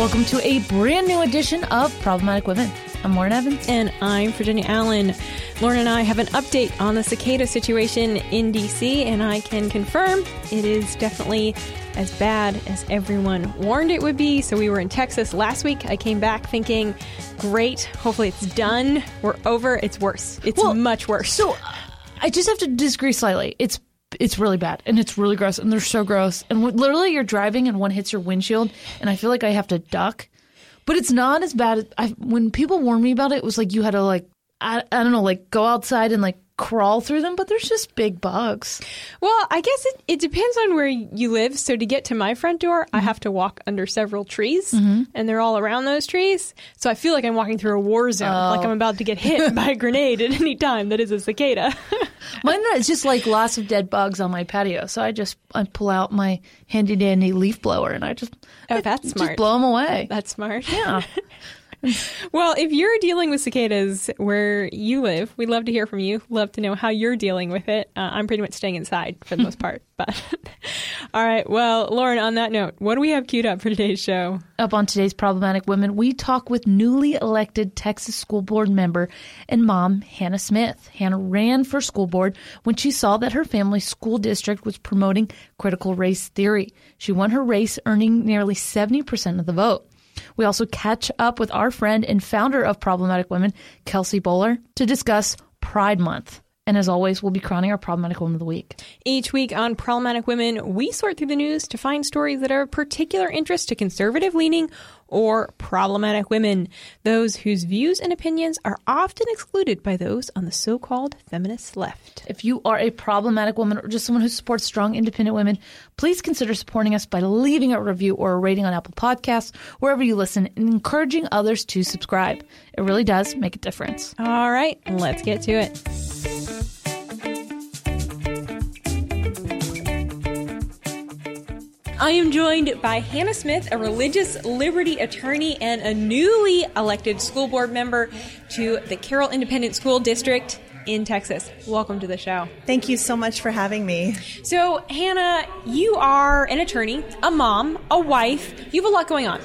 Welcome to a brand new edition of Problematic Women. I'm Lauren Evans. And I'm Virginia Allen. Lauren and I have an update on the cicada situation in DC, and I can confirm it is definitely as bad as everyone warned it would be. So we were in Texas last week. I came back thinking, great, hopefully it's done. We're over. It's worse. It's Well, much worse. So I just have to disagree slightly. It's it's really bad and it's really gross and they're so gross. And when, literally, you're driving and one hits your windshield, and I feel like I have to duck. But it's not as bad. I, when people warned me about it, it was like you had to like I, I don't know, like go outside and like crawl through them. But there's just big bugs. Well, I guess it, it depends on where you live. So to get to my front door, I mm-hmm. have to walk under several trees, mm-hmm. and they're all around those trees. So I feel like I'm walking through a war zone, like oh. I'm about to get hit by a grenade at any time. That is a cicada. Mine uh, is just like lots of dead bugs on my patio. So I just I pull out my handy dandy leaf blower and I just Oh, I that's just blow them away. That's smart. yeah. Well, if you're dealing with cicadas where you live, we'd love to hear from you. Love to know how you're dealing with it. Uh, I'm pretty much staying inside for the most part. But all right. Well, Lauren, on that note, what do we have queued up for today's show? Up on today's Problematic Women, we talk with newly elected Texas School Board member and mom, Hannah Smith. Hannah ran for school board when she saw that her family's school district was promoting critical race theory. She won her race, earning nearly 70% of the vote. We also catch up with our friend and founder of Problematic Women, Kelsey Bolar, to discuss Pride Month. And as always, we'll be crowning our Problematic Woman of the Week. Each week on Problematic Women, we sort through the news to find stories that are of particular interest to conservative leaning or problematic women, those whose views and opinions are often excluded by those on the so called feminist left. If you are a problematic woman or just someone who supports strong, independent women, please consider supporting us by leaving a review or a rating on Apple Podcasts, wherever you listen, and encouraging others to subscribe. It really does make a difference. All right, let's get to it. I am joined by Hannah Smith, a religious liberty attorney and a newly elected school board member to the Carroll Independent School District in Texas. Welcome to the show. Thank you so much for having me. So, Hannah, you are an attorney, a mom, a wife. You have a lot going on.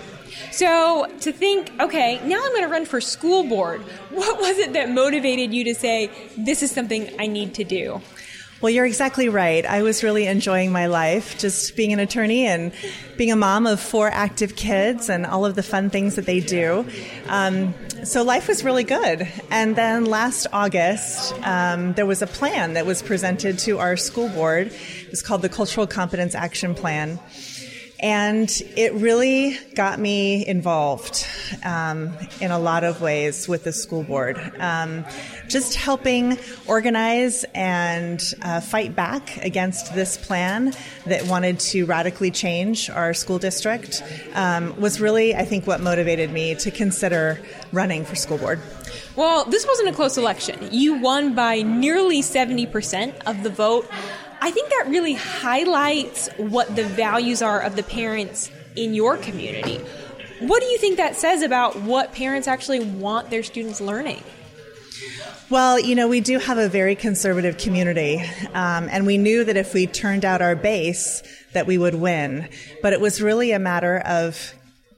So, to think, okay, now I'm going to run for school board, what was it that motivated you to say, this is something I need to do? Well, you're exactly right. I was really enjoying my life, just being an attorney and being a mom of four active kids and all of the fun things that they do. Um, so life was really good. And then last August, um, there was a plan that was presented to our school board. It was called the Cultural Competence Action Plan. And it really got me involved um, in a lot of ways with the school board. Um, just helping organize and uh, fight back against this plan that wanted to radically change our school district um, was really, I think, what motivated me to consider running for school board. Well, this wasn't a close election. You won by nearly 70% of the vote. I think that really highlights what the values are of the parents in your community. What do you think that says about what parents actually want their students learning? Well, you know, we do have a very conservative community, um, and we knew that if we turned out our base, that we would win. But it was really a matter of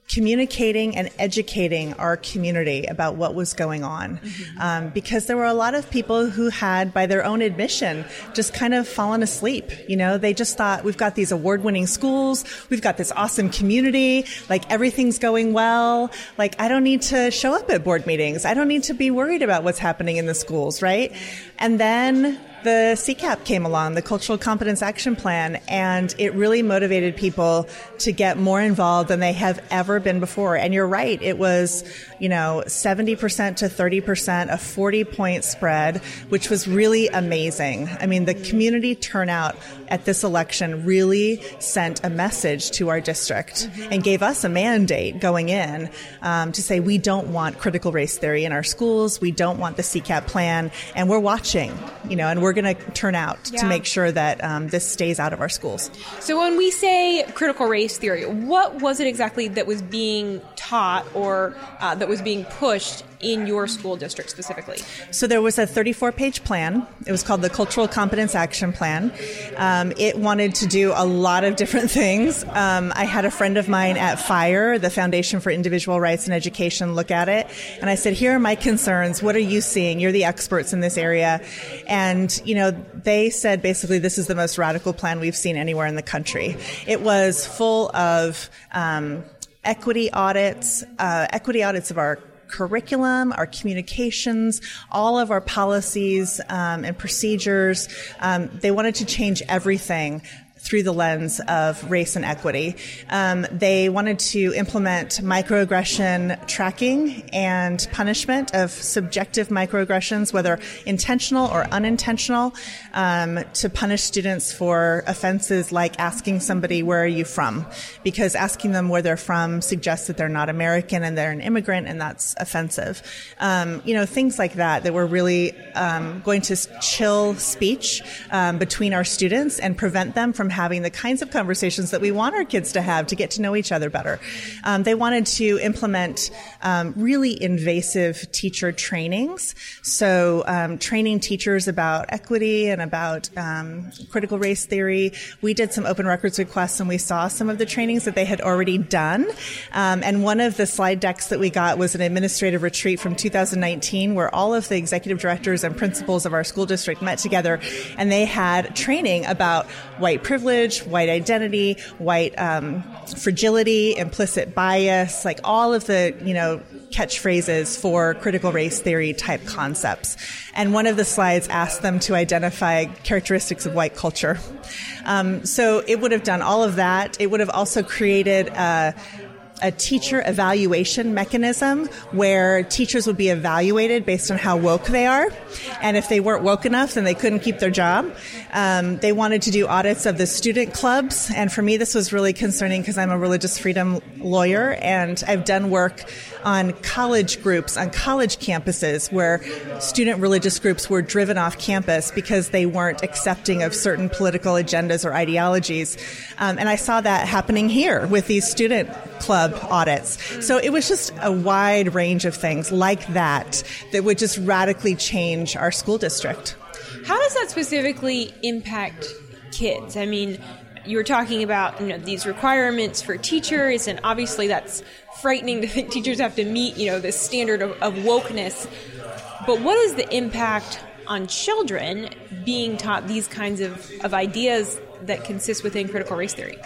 communicating and educating our community about what was going on. Um, because there were a lot of people who had, by their own admission, just kind of fallen asleep. You know, they just thought, we've got these award winning schools, we've got this awesome community, like everything's going well. Like, I don't need to show up at board meetings. I don't need to be worried about what's happening in the schools, right? And then the CCAP came along, the Cultural Competence Action Plan, and it really motivated people to get more involved than they have ever been before. And you're right, it was, you know, 70% to 30%, a 40 point spread, which was really amazing. I mean, the community turnout at this election really sent a message to our district and gave us a mandate going in um, to say we don't want critical race theory in our schools, we don't want the CCAP plan, and we're watching, you know, and we're going to turn out Yeah. to make sure that um, this stays out of our schools. So, when we say critical race theory, what was it exactly that was being taught or uh, that was being pushed in your school district specifically? So there was a 34 page plan. It was called the Cultural Competence Action Plan. Um, it wanted to do a lot of different things. Um, I had a friend of mine at FIRE, the Foundation for Individual Rights and Education, look at it. And I said, Here are my concerns. What are you seeing? You're the experts in this area. And, you know, they said basically this is the most radical plan we've seen anywhere in the country. It was full of um, equity audits, uh, equity audits of our curriculum, our communications, all of our policies um, and procedures. Um, they wanted to change everything through the lens of race and equity. Um, they wanted to implement microaggression tracking and punishment of subjective microaggressions, whether intentional or unintentional, um, to punish students for offenses like asking somebody, Where are you from? Because asking them where they're from suggests that they're not American and they're an immigrant, and that's offensive. Um, you know, things like that that were really um, going to chill speech um, between our students and prevent them from having the kinds of conversations that we want our kids to have to get to know each other better. Um, they wanted to implement um, really invasive teacher trainings. So, um, training teachers about equity and about um, critical race theory. We did some open records requests and we saw some of the trainings that they had already done. Um, and one of the slide decks that we got was an administrative retreat from 2019 where all of the executive directors and principals of our school district met together and they had training about white privilege privilege, white identity, white um, fragility, implicit bias, like all of the, you know, catchphrases for critical race theory type concepts. And one of the slides asked them to identify characteristics of white culture. Um, so it would have done all of that. It would have also created a, a teacher evaluation mechanism where teachers would be evaluated based on how woke they are. And if they weren't woke enough, then they couldn't keep their job. Um, they wanted to do audits of the student clubs. And for me, this was really concerning because I'm a religious freedom lawyer and I've done work on college groups, on college campuses where student religious groups were driven off campus because they weren't accepting of certain political agendas or ideologies. Um, and I saw that happening here with these student clubs club audits. So it was just a wide range of things like that that would just radically change our school district. How does that specifically impact kids? I mean, you were talking about you know these requirements for teachers, and obviously that's frightening to think teachers have to meet you know this standard of, of wokeness. But what is the impact on children being taught these kinds of, of ideas that consist within critical race theory?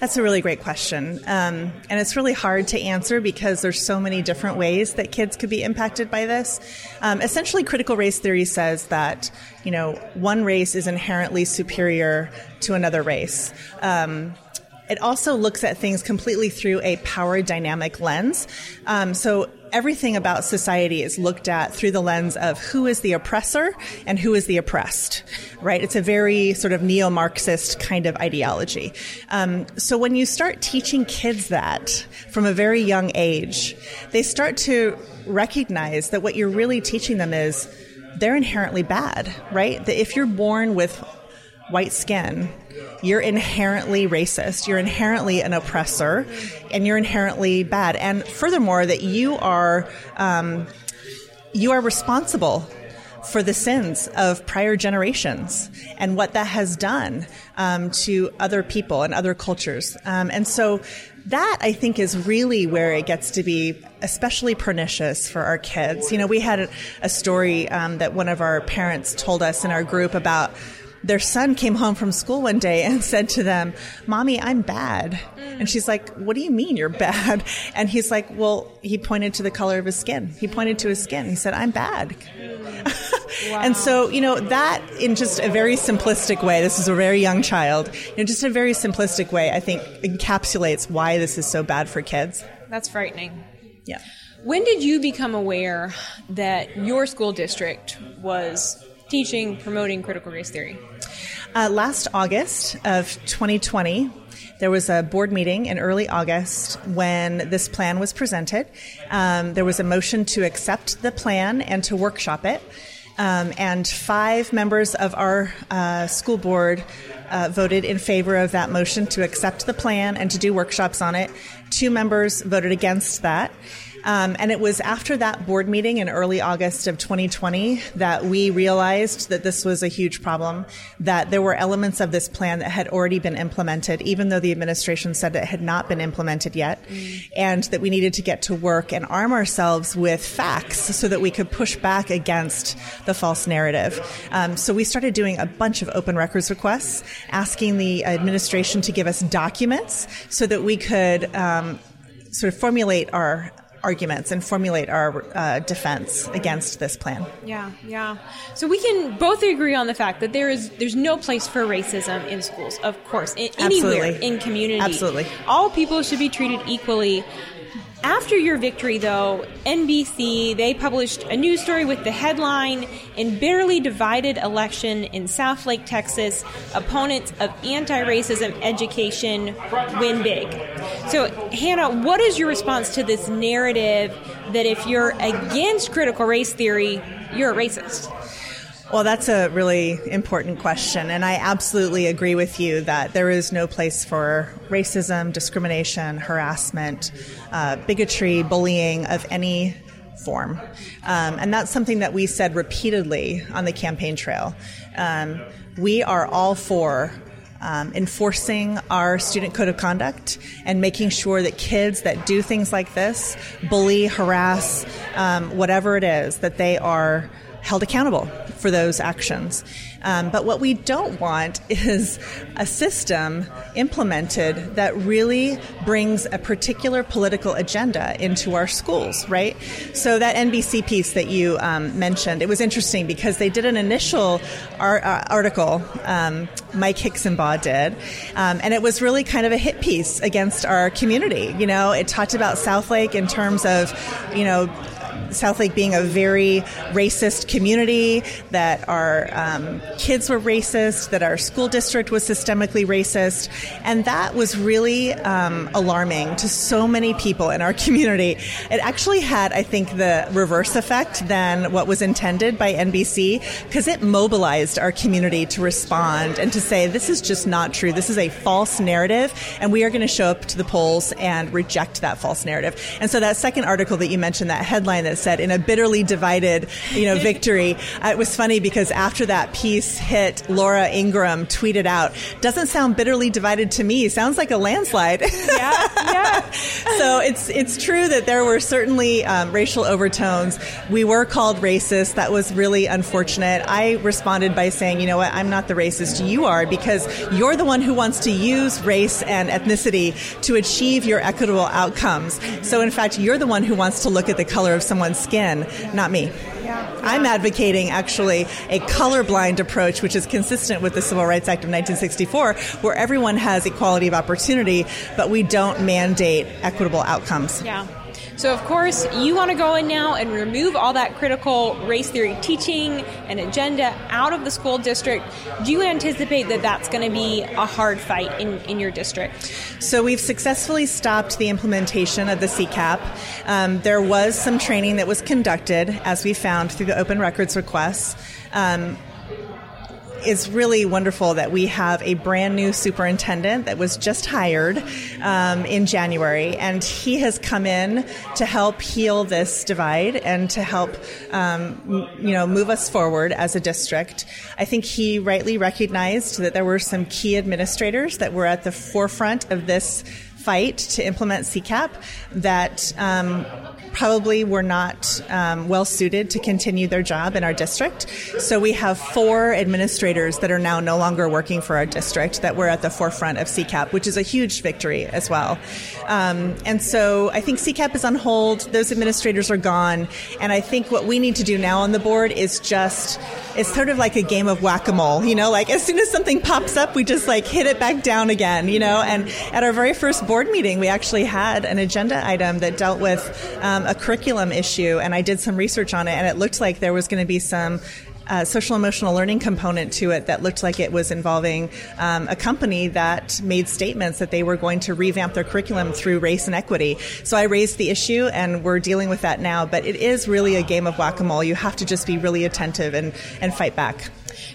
That's a really great question. Um, and it's really hard to answer because there's so many different ways that kids could be impacted by this. Um, essentially, critical race theory says that, you know, one race is inherently superior to another race. Um, it also looks at things completely through a power dynamic lens. Um, so everything about society is looked at through the lens of who is the oppressor and who is the oppressed, right? It's a very sort of neo Marxist kind of ideology. Um, so when you start teaching kids that from a very young age, they start to recognize that what you're really teaching them is they're inherently bad, right? That if you're born with white skin, you're inherently racist, you're inherently an oppressor, and you're inherently bad. And furthermore, that you are um, you are responsible for the sins of prior generations and what that has done um, to other people and other cultures. Um, and so that I think is really where it gets to be especially pernicious for our kids. You know, we had a, story um, that one of our parents told us in our group about their son came home from school one day and said to them, Mommy, I'm bad. Mm. And she's like, What do you mean you're bad? And he's like, Well, he pointed to the color of his skin. He pointed to his skin. He said, I'm bad. Mm. Wow. and so, you know, that in just a very simplistic way, this is a very young child, in just a very simplistic way, I think encapsulates why this is so bad for kids. That's frightening. Yeah. When did you become aware that your school district was teaching, promoting critical race theory? Uh, last August of 2020, there was a board meeting in early August when this plan was presented. Um, there was a motion to accept the plan and to workshop it. Um, and five members of our uh, school board uh, voted in favor of that motion to accept the plan and to do workshops on it. Two members voted against that. Um, and it was after that board meeting in early August of 2020 that we realized that this was a huge problem, that there were elements of this plan that had already been implemented, even though the administration said it had not been implemented yet, mm. and that we needed to get to work and arm ourselves with facts so that we could push back against the false narrative. Um, so we started doing a bunch of open records requests, asking the administration to give us documents so that we could um, sort of formulate our arguments and formulate our uh, defense against this plan. Yeah, yeah. So we can both agree on the fact that there is there's no place for racism in schools, of course, in, anywhere in community. Absolutely, all people should be treated equally. After your victory, though, NBC they published a news story with the headline: "In bitterly divided election in Southlake, Texas, opponents of anti-racism education win big." So, Hannah, what is your response to this narrative that if you're against critical race theory, you're a racist? Well, that's a really important question. And I absolutely agree with you that there is no place for racism, discrimination, harassment, uh, bigotry, bullying of any form. Um, and that's something that we said repeatedly on the campaign trail. Um, we are all for um, enforcing our student code of conduct and making sure that kids that do things like this, bully, harass, um, whatever it is, that they are held accountable for those actions. Um, but what we don't want is a system implemented that really brings a particular political agenda into our schools, right? So that NBC piece that you um, mentioned, it was interesting because they did an initial ar- uh, article, um, Mike Hixenbaugh did, um, and it was really kind of a hit piece against our community. You know, it talked about Southlake in terms of, you know, Southlake being a very racist community, that our um, kids were racist, that our school district was systemically racist. And that was really um, alarming to so many people in our community. It actually had, I think, the reverse effect than what was intended by NBC because it mobilized our community to respond and to say, this is just not true. This is a false narrative, and we are going to show up to the polls and reject that false narrative. And so that second article that you mentioned, that headline that said in a bitterly divided, you know, victory. Uh, it was funny because after that piece hit, Laura Ingraham tweeted out, "Doesn't sound bitterly divided to me. Sounds like a landslide." Yeah, yeah. so it's it's true that there were certainly um, racial overtones. We were called racist. That was really unfortunate. I responded by saying, "You know what? I'm not the racist. You are because you're the one who wants to use race and ethnicity to achieve your equitable outcomes. So in fact, you're the one who wants to look at the color of someone's skin, not me. I'm advocating actually a colorblind approach, which is consistent with the Civil Rights Act of 1964, where everyone has equality of opportunity, but we don't mandate equitable outcomes. Yeah. So, of course, you want to go in now and remove all that critical race theory teaching and agenda out of the school district. Do you anticipate that that's going to be a hard fight in, in your district? So, we've successfully stopped the implementation of the CCAP. Um, there was some training that was conducted, as we found through the open records requests. Um, it's really wonderful that we have a brand new superintendent that was just hired um, in January, and he has come in to help heal this divide and to help, um, you know, move us forward as a district. I think he rightly recognized that there were some key administrators that were at the forefront of this fight to implement CCAP that um, probably were not um, well suited to continue their job in our district. So we have four administrators that are now no longer working for our district that were at the forefront of CCAP, which is a huge victory as well. Um, and so I think CCAP is on hold. Those administrators are gone. And I think what we need to do now on the board is just, it's sort of like a game of whack a mole, you know, like as soon as something pops up, we just like hit it back down again, you know. And at our very first board meeting, we actually had an agenda item that dealt with um, a curriculum issue, and I did some research on it, and it looked like there was going to be some uh, social emotional learning component to it that looked like it was involving um, a company that made statements that they were going to revamp their curriculum through race and equity. So I raised the issue, and we're dealing with that now. But it is really a game of whack a mole. You have to just be really attentive and, and fight back.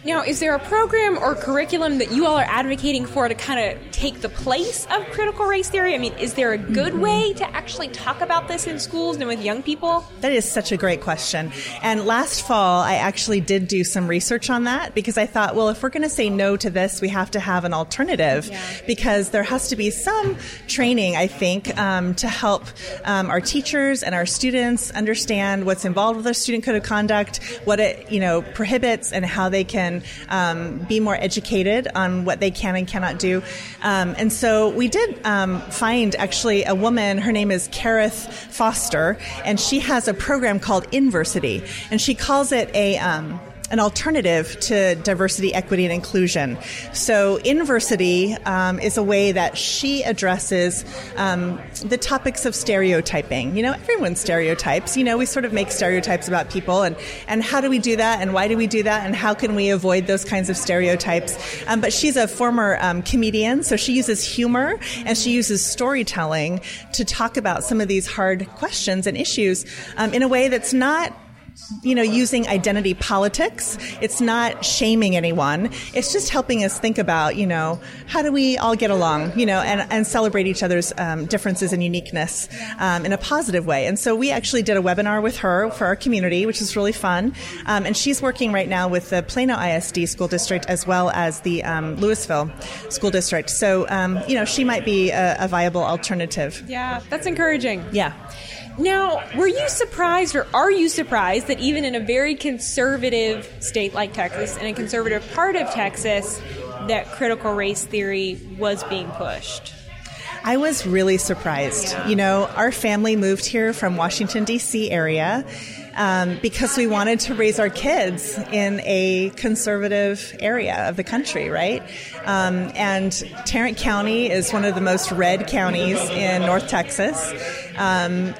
Now, is there a program or curriculum that you all are advocating for to kind of take the place of critical race theory? I mean, is there a good mm-hmm. way to actually talk about this in schools and with young people? That is such a great question. And last fall, I actually did do some research on that because I thought, well, if we're going to say no to this, we have to have an alternative yeah. because there has to be some training, I think, um, to help um, our teachers and our students understand what's involved with our student code of conduct, what it, you know, prohibits and how they can um, be more educated on what they can and cannot do. Um, and so we did um, find actually a woman, her name is Karith Foster, and she has a program called Inversity, and she calls it a um, an alternative to diversity, equity, and inclusion. So, Inversity um, is a way that she addresses um, the topics of stereotyping. You know, everyone stereotypes. You know, we sort of make stereotypes about people, and, and how do we do that, and why do we do that, and how can we avoid those kinds of stereotypes? Um, but she's a former um, comedian, so she uses humor and she uses storytelling to talk about some of these hard questions and issues um, in a way that's not you know, using identity politics. It's not shaming anyone. It's just helping us think about, you know, how do we all get along, you know, and, and celebrate each other's um, differences and uniqueness um, in a positive way. And so we actually did a webinar with her for our community, which is really fun. Um, and she's working right now with the Plano ISD school district as well as the um, Lewisville school district. So, um, you know, she might be a, a viable alternative. Yeah, that's encouraging. Yeah. Now, were you surprised or are you surprised that even in a very conservative state like Texas, in a conservative part of Texas, that critical race theory was being pushed? I was really surprised. Yeah. You know, our family moved here from Washington D.C. area um, because we wanted to raise our kids in a conservative area of the country, right? Um, and Tarrant County is one of the most red counties in North Texas. Um,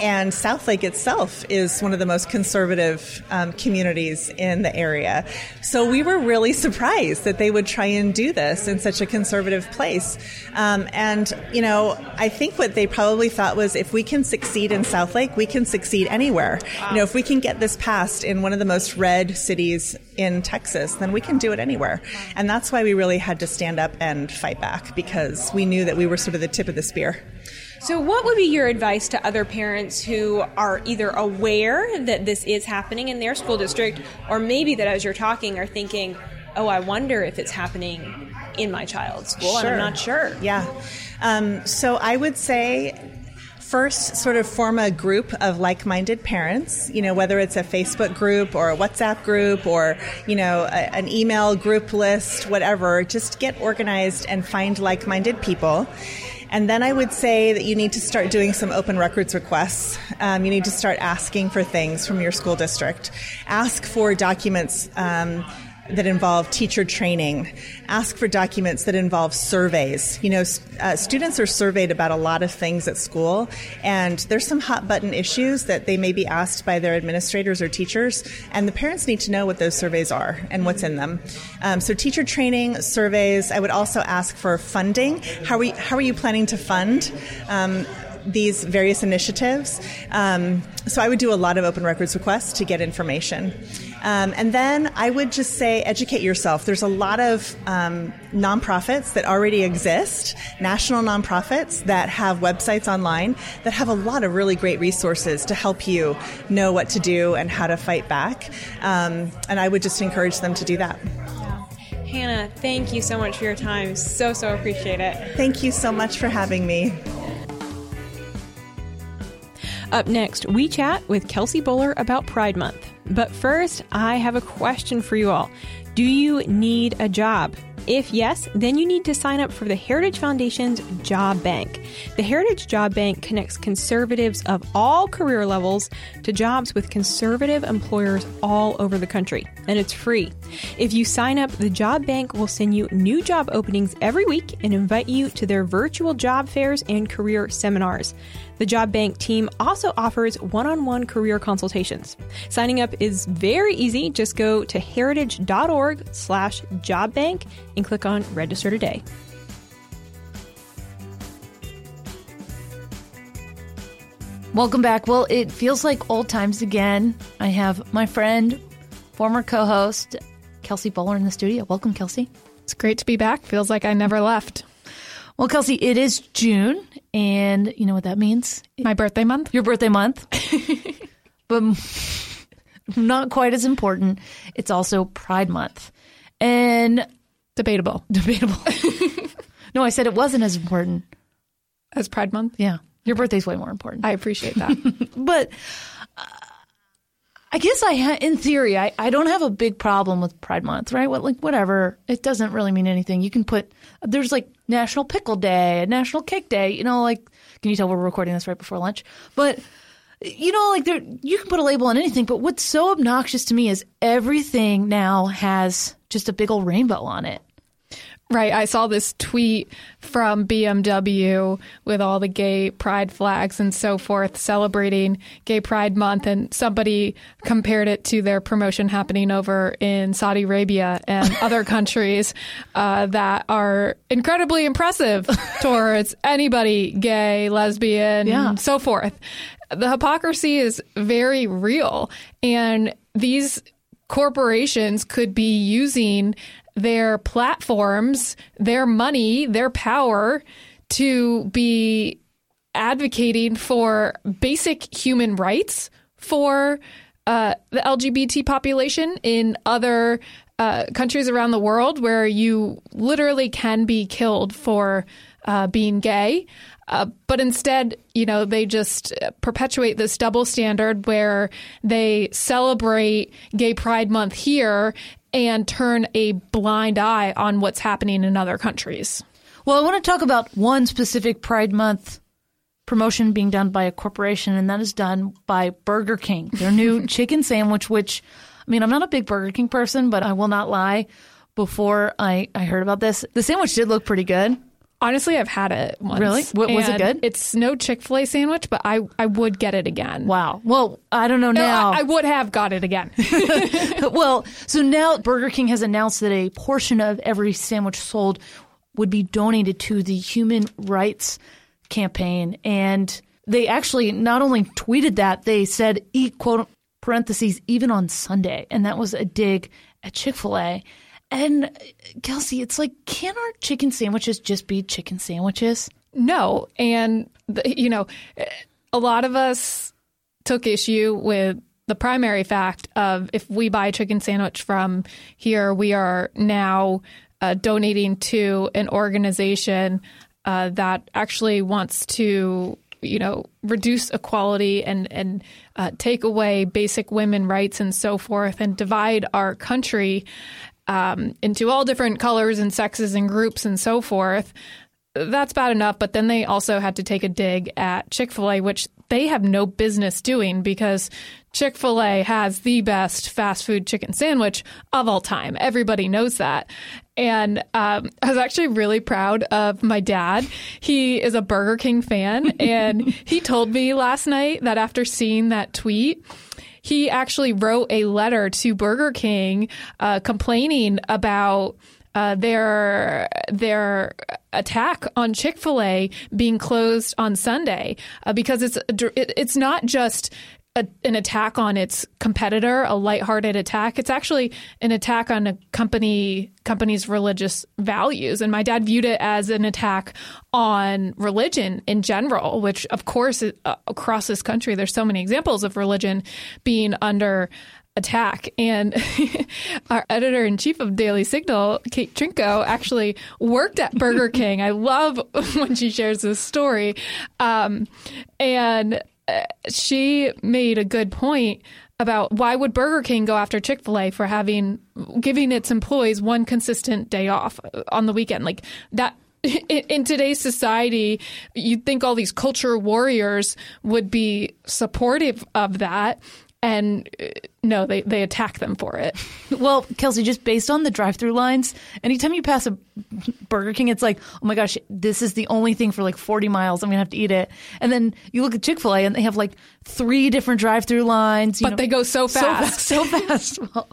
and Southlake itself is one of the most conservative um, communities in the area. So we were really surprised that they would try and do this in such a conservative place. Um, and, you know, I think what they probably thought was if we can succeed in Southlake, we can succeed anywhere. Wow. You know, if we can get this passed in one of the most red cities in Texas, then we can do it anywhere. And that's why we really had to stand up and fight back because we knew that we were sort of the tip of the spear. So, what would be your advice to other parents who are either aware that this is happening in their school district, or maybe that as you're talking are thinking, oh, I wonder if it's happening in my child's school, sure. and I'm not sure? Yeah. Um, so, I would say first sort of form a group of like-minded parents you know whether it's a facebook group or a whatsapp group or you know a, an email group list whatever just get organized and find like-minded people and then I would say that you need to start doing some open records requests. Um, you need to start asking for things from your school district. Ask for documents. Um, that involve teacher training. Ask for documents that involve surveys. You know, uh, students are surveyed about a lot of things at school, and there's some hot button issues that they may be asked by their administrators or teachers, and the parents need to know what those surveys are and what's in them. Um, so, teacher training, surveys. I would also ask for funding. How are, we, how are you planning to fund? Um, these various initiatives. Um, so I would do a lot of open records requests to get information. Um, and then I would just say educate yourself. There's a lot of um, nonprofits that already exist, national nonprofits that have websites online that have a lot of really great resources to help you know what to do and how to fight back. Um, and I would just encourage them to do that. Hannah, thank you so much for your time. So, so appreciate it. Thank you so much for having me. Up next, we chat with Kelsey Bolar about Pride Month. But first, I have a question for you all. Do you need a job? If yes, then you need to sign up for the Heritage Foundation's Job Bank. The Heritage Job Bank connects conservatives of all career levels to jobs with conservative employers all over the country, and it's free. If you sign up, the Job Bank will send you new job openings every week and invite you to their virtual job fairs and career seminars. The Job Bank team also offers one on one career consultations. Signing up is very easy. Just go to heritage.org slash jobbank and click on register today. Welcome back. Well, it feels like old times again. I have my friend, former co host, Kelsey Bolar in the studio. Welcome, Kelsey. It's great to be back. Feels like I never left. Well, Kelsey, it is June, and you know what that means? My birthday month? Your birthday month. but not quite as important. It's also Pride Month. And debatable. Debatable. no, I said it wasn't as important. As Pride Month? Yeah. Your birthday's way more important. I appreciate that. but uh, I guess I, ha- in theory, I, I don't have a big problem with Pride Month, right? What, like, whatever. It doesn't really mean anything. You can put, there's like National Pickle Day, National Cake Day, you know, like, can you tell we're recording this right before lunch? But, you know, like, there, you can put a label on anything, but what's so obnoxious to me is everything now has just a big old rainbow on it. Right. I saw this tweet from BMW with all the gay pride flags and so forth celebrating Gay Pride Month. And somebody compared it to their promotion happening over in Saudi Arabia and other countries uh, that are incredibly impressive towards anybody gay, lesbian, yeah. so forth. The hypocrisy is very real. And these corporations could be using their platforms, their money, their power to be advocating for basic human rights for uh, the LGBT population in other uh, countries around the world where you literally can be killed for uh, being gay. Uh, but instead, you know, they just perpetuate this double standard where they celebrate Gay Pride Month here and turn a blind eye on what's happening in other countries. Well, I want to talk about one specific Pride Month promotion being done by a corporation, and that is done by Burger King. Their new chicken sandwich, which, I mean, I'm not a big Burger King person, but I will not lie. Before I, I heard about this, the sandwich did look pretty good. Honestly, I've had it once. Really? What, was it good? It's no Chick fil A sandwich, but I, I would get it again. Wow. Well, I don't know now. No, I, I, would have got it again. well, so now Burger King has announced that a portion of every sandwich sold would be donated to the human rights campaign. And they actually not only tweeted that, they said, eat, quote, parentheses, even on Sunday. And that was a dig at Chick fil A. And Kelsey, it's like, can our chicken sandwiches just be chicken sandwiches? No. And, the, you know, a lot of us took issue with the primary fact of if we buy a chicken sandwich from here, we are now uh, donating to an organization uh, that actually wants to you know reduce equality and and uh, take away basic women rights and so forth and divide our country um, into all different colors and sexes and groups and so forth. That's bad enough, but then they also had to take a dig at Chick fil A, which they have no business doing because Chick fil A has the best fast food chicken sandwich of all time. Everybody knows that. And um, I was actually really proud of my dad. He is a Burger King fan, and he told me last night that after seeing that tweet, he actually wrote a letter to Burger King uh, complaining about. Uh, their their attack on Chick Fil A being closed on Sunday uh, because it's it's not just a, an attack on its competitor, a lighthearted attack. It's actually an attack on a company company's religious values. And my dad viewed it as an attack on religion in general, which of course uh, across this country there's so many examples of religion being under attack. And our editor in chief of Daily Signal, Kate Trinko, actually worked at Burger King. I love when she shares this story. Um, and she made a good point about why would Burger King go after Chick Fil A for having giving its employees one consistent day off on the weekend, like that. In, today's society, you'd think all these culture warriors would be supportive of that, and uh, no, they, they attack them for it. Well, Kelsey, just based on the drive through lines, anytime you pass a Burger King, it's like, oh my gosh, this is the only thing for like 40 miles. I'm going to have to eat it. And then you look at Chick fil A and they have like three different drive through lines. but know, they go so fast. So fast. So fast. well,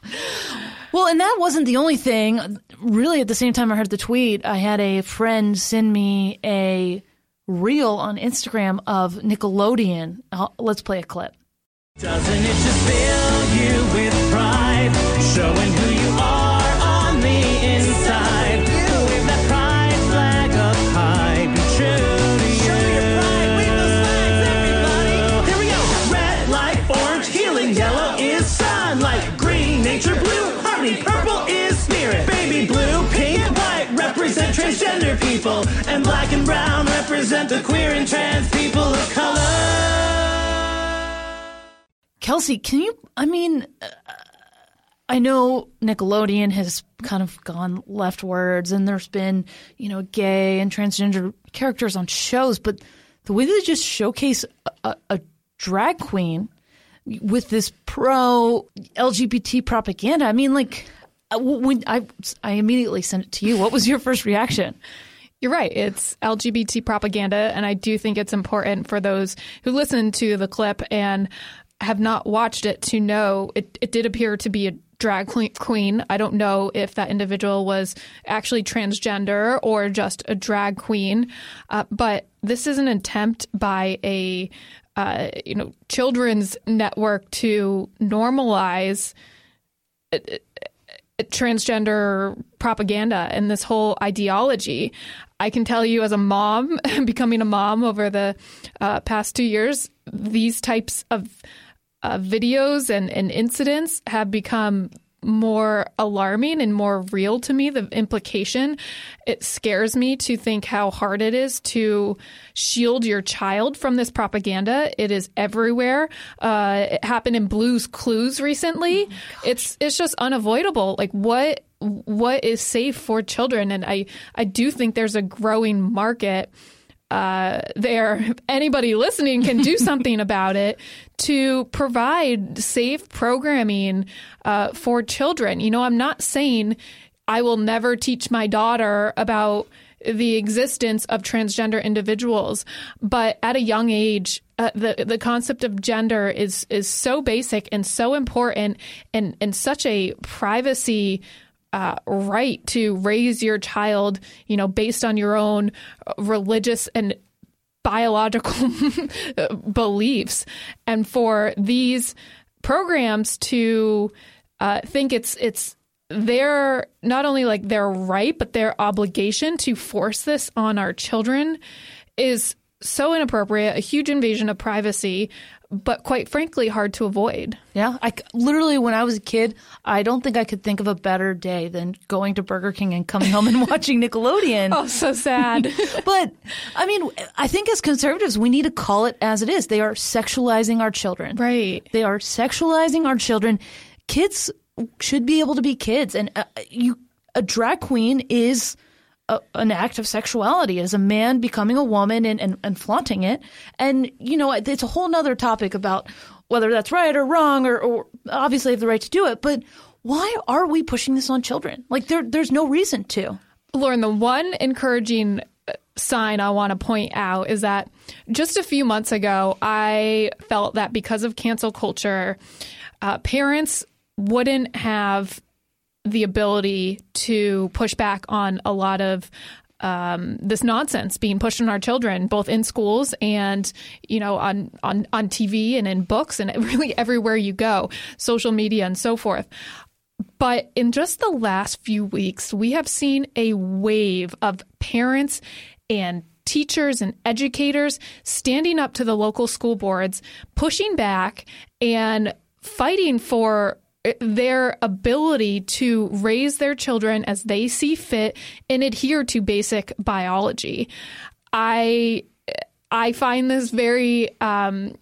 well, and that wasn't the only thing. Really, at the same time I heard the tweet, I had a friend send me a reel on Instagram of Nickelodeon. I'll, let's play a clip. Doesn't it just fill you with pride? Showing who you are on the inside. You wave that pride flag up high. Be true to you. Show your pride. Wave those flags, everybody. Here we go. Red light, orange, healing. Yellow is sunlight. Green, nature. Blue, harmony. Purple is spirit. Baby blue, pink, white represent transgender people. And black and brown represent the queer and trans people of color. Kelsey, can you? I mean, uh, I know Nickelodeon has kind of gone leftwards, and there's been you know gay and transgender characters on shows, but the way they just showcase a, a, drag queen with this pro LGBT propaganda, I mean, like uh, when I I immediately sent it to you. What was your first reaction? You're right. It's LGBT propaganda, and I do think it's important for those who listen to the clip and have not watched it to know it, it did appear to be a drag queen. I don't know if that individual was actually transgender or just a drag queen, uh, but this is an attempt by a uh, you know children's network to normalize uh, uh, transgender propaganda and this whole ideology. I can tell you, as a mom, becoming a mom over the uh, past two years, these types of uh, videos and, and incidents have become more alarming and more real to me. The implication, it scares me to think how hard it is to shield your child from this propaganda. It is everywhere. Uh, it happened in Blue's Clues recently. Oh it's it's just unavoidable. Like what what is safe for children, and I I do think there's a growing market uh, there, anybody listening can do something about it to provide safe programming uh, for children. You know, I'm not saying I will never teach my daughter about the existence of transgender individuals, but at a young age, uh, the the concept of gender is is so basic and so important and and such a privacy uh, right to raise your child, you know, based on your own religious and biological beliefs, and for these programs to uh, think it's it's their not only like their right but their obligation to force this on our children is so inappropriate, a huge invasion of privacy, but quite frankly, hard to avoid. Yeah, I literally when I was a kid, I don't think I could think of a better day than going to Burger King and coming home and watching Nickelodeon. oh, so sad. but I mean, I think as conservatives, we need to call it as it is. They are sexualizing our children. Right. They are sexualizing our children. Kids should be able to be kids, and uh, you a drag queen is a, an act of sexuality as a man becoming a woman and, and, and flaunting it. And, you know, it's a whole nother topic about whether that's right or wrong or, or obviously have the right to do it. But why are we pushing this on children? Like there, there's no reason to. Lauren, the one encouraging sign I want to point out is that just a few months ago, I felt that because of cancel culture, uh, parents wouldn't have the ability to push back on a lot of um, this nonsense being pushed on our children, both in schools and you know on on on TV and in books and really everywhere you go, social media and so forth. But in just the last few weeks, we have seen a wave of parents and teachers and educators standing up to the local school boards, pushing back and fighting for their ability to raise their children as they see fit and adhere to basic biology. I I find this very um,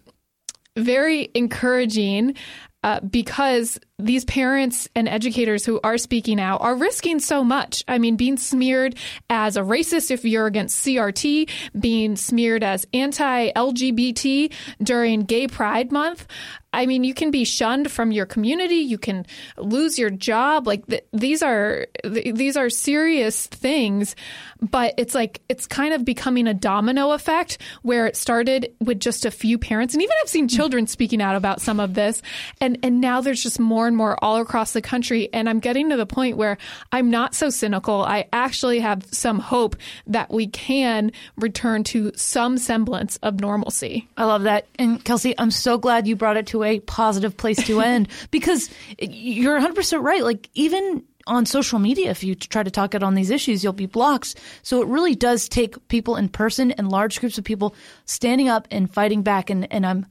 very encouraging uh, because these parents and educators who are speaking out are risking so much. I mean, being smeared as a racist if you're against CRT, being smeared as anti LGBT during Gay Pride Month. I mean, you can be shunned from your community. You can lose your job. Like th- these are th- these are serious things, but it's like it's kind of becoming a domino effect where it started with just a few parents, and even I've seen children speaking out about some of this, and and now there's just more and more all across the country. And I'm getting to the point where I'm not so cynical. I actually have some hope that we can return to some semblance of normalcy. I love that, and Kelsey, I'm so glad you brought it to a positive place to end because you're 100% right. Like, even on social media, if you try to talk out on these issues, you'll be blocked. So it really does take people in person and large groups of people standing up and fighting back. And, and I'm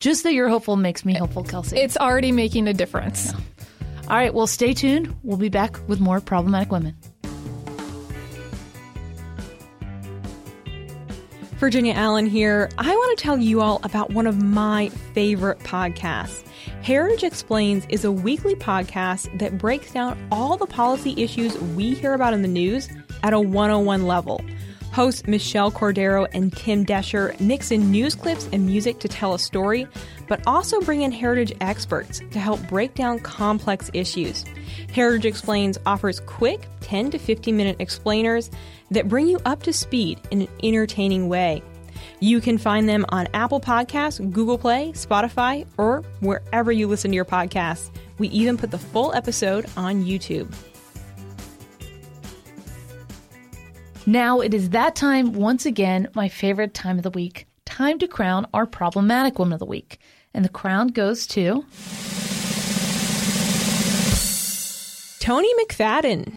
just that you're hopeful makes me hopeful, Kelsey. It's already making a difference. Yeah. All right, well, stay tuned. We'll be back with more problematic women. Virginia Allen here. I want to tell you all about one of my favorite podcasts. Heritage Explains is a weekly podcast that breaks down all the policy issues we hear about in the news at a 101 level. Hosts Michelle Cordero and Tim Doescher mix in news clips and music to tell a story, but also bring in heritage experts to help break down complex issues. Heritage Explains offers quick 10 to 15 minute explainers that bring you up to speed in an entertaining way. You can find them on Apple Podcasts, Google Play, Spotify, or wherever you listen to your podcasts. We even put the full episode on YouTube. Now it is that time once again, my favorite time of the week. Time to crown our problematic woman of the week. And the crown goes to Toni McFadden.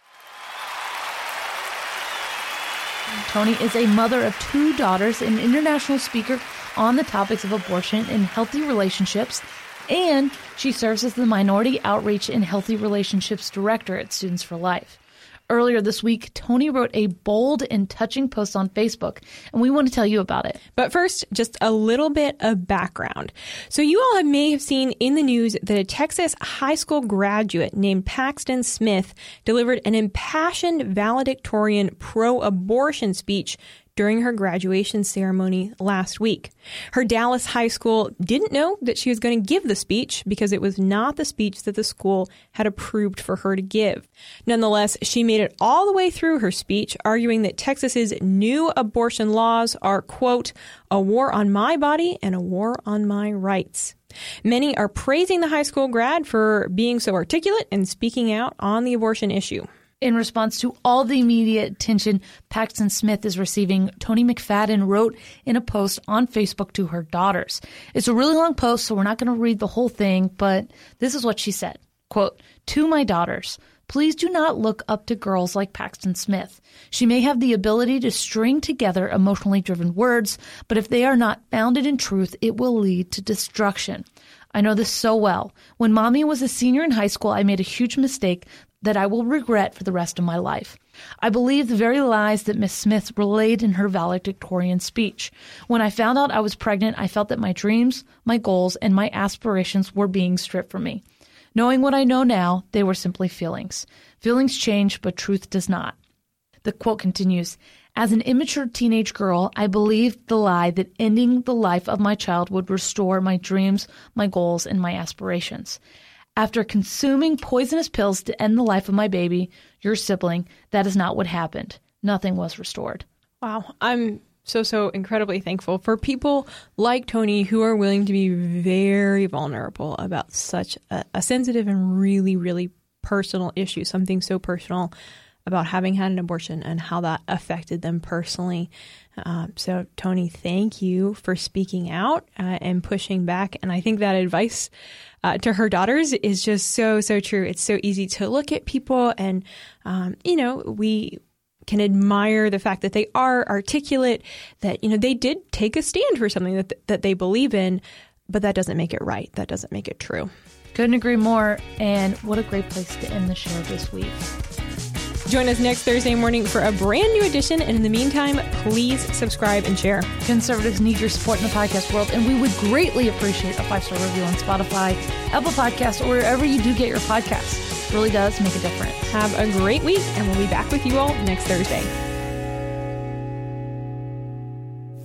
Toni is a mother of two daughters, an international speaker on the topics of abortion and healthy relationships, and she serves as the Minority Outreach and Healthy Relationships Director at Students for Life. Earlier this week, Toni wrote a bold and touching post on Facebook, and we want to tell you about it. But first, just a little bit of background. So, you all may have seen in the news that a Texas high school graduate named Paxton Smith delivered an impassioned valedictorian pro abortion speech during her graduation ceremony last week. Her Dallas high school didn't know that she was going to give the speech because it was not the speech that the school had approved for her to give. Nonetheless, she made it all the way through her speech, arguing that Texas's new abortion laws are, quote, a war on my body and a war on my rights. Many are praising the high school grad for being so articulate and speaking out on the abortion issue. In response to all the media attention Paxton Smith is receiving, Toni McFadden wrote in a post on Facebook to her daughters. It's a really long post, so we're not going to read the whole thing, but this is what she said. Quote, to my daughters, please do not look up to girls like Paxton Smith. She may have the ability to string together emotionally driven words, but if they are not founded in truth, it will lead to destruction. I know this so well. When mommy was a senior in high school, I made a huge mistake that I will regret for the rest of my life. I believe the very lies that Miss Smith relayed in her valedictorian speech. When I found out I was pregnant, I felt that my dreams, my goals, and my aspirations were being stripped from me. Knowing what I know now, they were simply feelings. Feelings change, but truth does not. The quote continues As an immature teenage girl, I believed the lie that ending the life of my child would restore my dreams, my goals, and my aspirations. After consuming poisonous pills to end the life of my baby, your sibling, that is not what happened. Nothing was restored. Wow. I'm so, so incredibly thankful for people like Toni who are willing to be very vulnerable about such a, a sensitive and really, really personal issue, something so personal about having had an abortion and how that affected them personally. Um, so, Toni, thank you for speaking out uh, and pushing back. And I think that advice uh, to her daughters is just so, so true. It's so easy to look at people and, um, you know, we can admire the fact that they are articulate, that, you know, they did take a stand for something that, that they believe in, but that doesn't make it right. That doesn't make it true. Couldn't agree more. And what a great place to end the show this week. Join us next Thursday morning for a brand new edition. And in the meantime, please subscribe and share. Conservatives need your support in the podcast world, and we would greatly appreciate a five star review on Spotify, Apple Podcasts, or wherever you do get your podcasts. It really does make a difference. Have a great week, and we'll be back with you all next Thursday.